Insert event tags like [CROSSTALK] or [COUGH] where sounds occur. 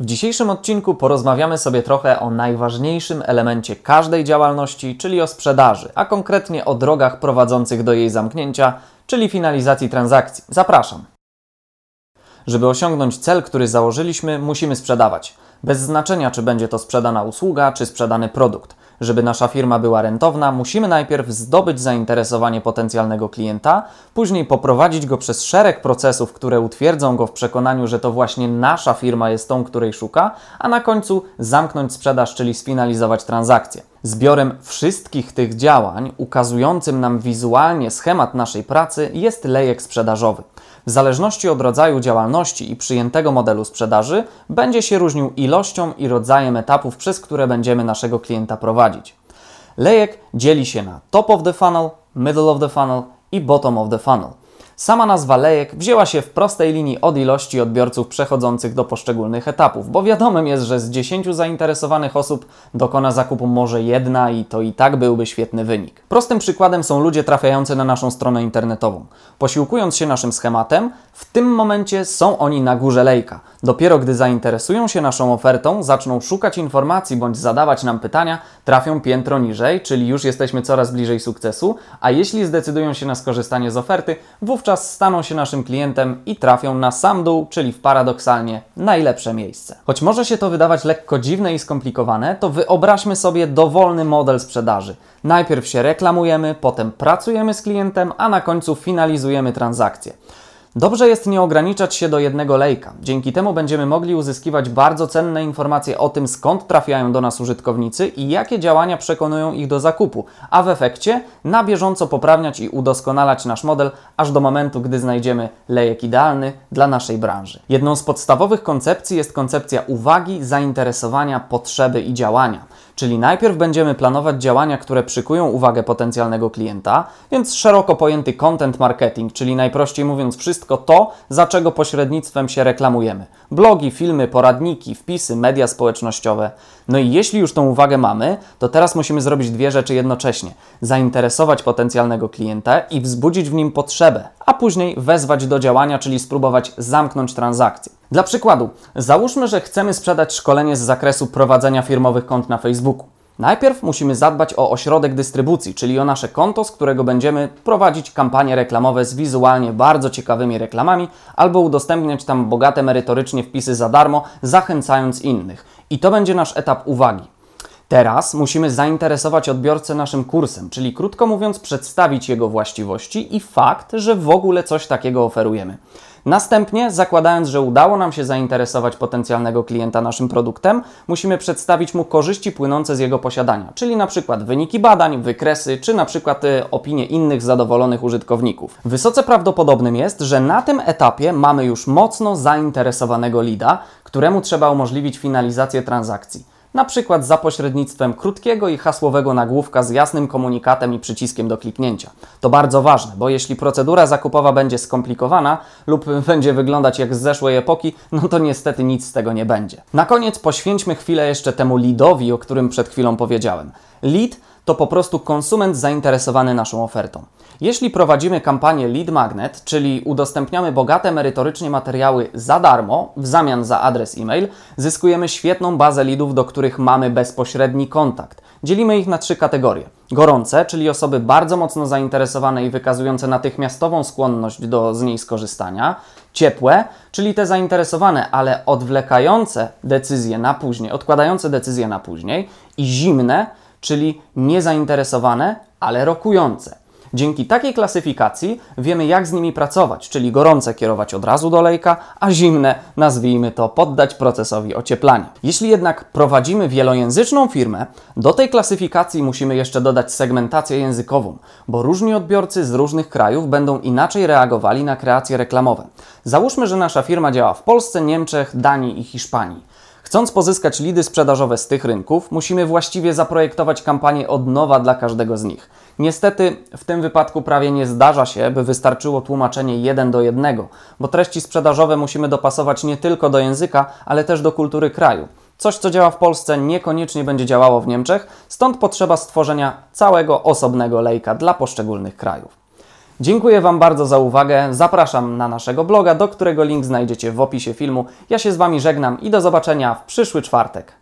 W dzisiejszym odcinku porozmawiamy sobie trochę o najważniejszym elemencie każdej działalności, czyli o sprzedaży, a konkretnie o drogach prowadzących do jej zamknięcia, czyli finalizacji transakcji. Zapraszam. Żeby osiągnąć cel, który założyliśmy, musimy sprzedawać. Bez znaczenia, czy będzie to sprzedana usługa, czy sprzedany produkt. Żeby nasza firma była rentowna, musimy najpierw zdobyć zainteresowanie potencjalnego klienta, później poprowadzić go przez szereg procesów, które utwierdzą go w przekonaniu, że to właśnie nasza firma jest tą, której szuka, a na końcu zamknąć sprzedaż, czyli sfinalizować transakcję. Zbiorem wszystkich tych działań, ukazującym nam wizualnie schemat naszej pracy, jest lejek sprzedażowy. W zależności od rodzaju działalności i przyjętego modelu sprzedaży, będzie się różnił ilością i rodzajem etapów, przez które będziemy naszego klienta prowadzić. Lejek dzieli się na top of the funnel, middle of the funnel i bottom of the funnel. Sama nazwa lejek wzięła się w prostej linii od ilości odbiorców przechodzących do poszczególnych etapów, bo wiadomym jest, że z 10 zainteresowanych osób dokona zakupu może jedna i to i tak byłby świetny wynik. Prostym przykładem są ludzie trafiający na naszą stronę internetową. Posiłkując się naszym schematem, w tym momencie są oni na górze lejka. Dopiero gdy zainteresują się naszą ofertą, zaczną szukać informacji bądź zadawać nam pytania, trafią piętro niżej, czyli już jesteśmy coraz bliżej sukcesu, a jeśli zdecydują się na skorzystanie z oferty, wówczas staną się naszym klientem i trafią na sam dół, czyli w paradoksalnie najlepsze miejsce. Choć może się to wydawać lekko dziwne i skomplikowane, to wyobraźmy sobie dowolny model sprzedaży. Najpierw się reklamujemy, potem pracujemy z klientem, a na końcu finalizujemy transakcję. Dobrze jest nie ograniczać się do jednego lejka. Dzięki temu będziemy mogli uzyskiwać bardzo cenne informacje o tym, skąd trafiają do nas użytkownicy i jakie działania przekonują ich do zakupu, a w efekcie na bieżąco poprawniać i udoskonalać nasz model, aż do momentu, gdy znajdziemy lejek idealny dla naszej branży. Jedną z podstawowych koncepcji jest koncepcja uwagi, zainteresowania, potrzeby i działania. Czyli najpierw będziemy planować działania, które przykują uwagę potencjalnego klienta, więc szeroko pojęty content marketing, czyli najprościej mówiąc wszystko to, za czego pośrednictwem się reklamujemy. Blogi, filmy, poradniki, wpisy, media społecznościowe. No i jeśli już tą uwagę mamy, to teraz musimy zrobić dwie rzeczy jednocześnie. Zainteresować potencjalnego klienta i wzbudzić w nim potrzebę, a później wezwać do działania, czyli spróbować zamknąć transakcję. Dla przykładu, załóżmy, że chcemy sprzedać szkolenie z zakresu prowadzenia firmowych kont na Facebooku. Najpierw musimy zadbać o ośrodek dystrybucji, czyli o nasze konto, z którego będziemy prowadzić kampanie reklamowe z wizualnie bardzo ciekawymi reklamami albo udostępniać tam bogate merytorycznie wpisy za darmo, zachęcając innych. I to będzie nasz etap uwagi. Teraz musimy zainteresować odbiorcę naszym kursem, czyli krótko mówiąc, przedstawić jego właściwości i fakt, że w ogóle coś takiego oferujemy. Następnie, zakładając, że udało nam się zainteresować potencjalnego klienta naszym produktem, musimy przedstawić mu korzyści płynące z jego posiadania, czyli na przykład wyniki badań, wykresy, czy na przykład y, opinie innych zadowolonych użytkowników. Wysoce prawdopodobnym jest, że na tym etapie mamy już mocno zainteresowanego lida, któremu trzeba umożliwić finalizację transakcji na przykład za pośrednictwem krótkiego i hasłowego nagłówka z jasnym komunikatem i przyciskiem do kliknięcia. To bardzo ważne, bo jeśli procedura zakupowa będzie skomplikowana lub [LAUGHS] będzie wyglądać jak z zeszłej epoki, no to niestety nic z tego nie będzie. Na koniec poświęćmy chwilę jeszcze temu leadowi, o którym przed chwilą powiedziałem. Lead to po prostu konsument zainteresowany naszą ofertą. Jeśli prowadzimy kampanię Lead Magnet, czyli udostępniamy bogate merytorycznie materiały za darmo w zamian za adres e-mail, zyskujemy świetną bazę leadów, do których mamy bezpośredni kontakt. Dzielimy ich na trzy kategorie. Gorące, czyli osoby bardzo mocno zainteresowane i wykazujące natychmiastową skłonność do z niej skorzystania. Ciepłe, czyli te zainteresowane, ale odwlekające decyzje na później, odkładające decyzje na później. I zimne, czyli niezainteresowane, ale rokujące. Dzięki takiej klasyfikacji wiemy, jak z nimi pracować, czyli gorące kierować od razu do lejka, a zimne, nazwijmy to, poddać procesowi ocieplania. Jeśli jednak prowadzimy wielojęzyczną firmę, do tej klasyfikacji musimy jeszcze dodać segmentację językową, bo różni odbiorcy z różnych krajów będą inaczej reagowali na kreacje reklamowe. Załóżmy, że nasza firma działa w Polsce, Niemczech, Danii i Hiszpanii. Chcąc pozyskać lidy sprzedażowe z tych rynków, musimy właściwie zaprojektować kampanię od nowa dla każdego z nich. Niestety w tym wypadku prawie nie zdarza się, by wystarczyło tłumaczenie jeden do jednego, bo treści sprzedażowe musimy dopasować nie tylko do języka, ale też do kultury kraju. Coś, co działa w Polsce, niekoniecznie będzie działało w Niemczech, stąd potrzeba stworzenia całego osobnego lejka dla poszczególnych krajów. Dziękuję Wam bardzo za uwagę. Zapraszam na naszego bloga, do którego link znajdziecie w opisie filmu. Ja się z Wami żegnam i do zobaczenia w przyszły czwartek.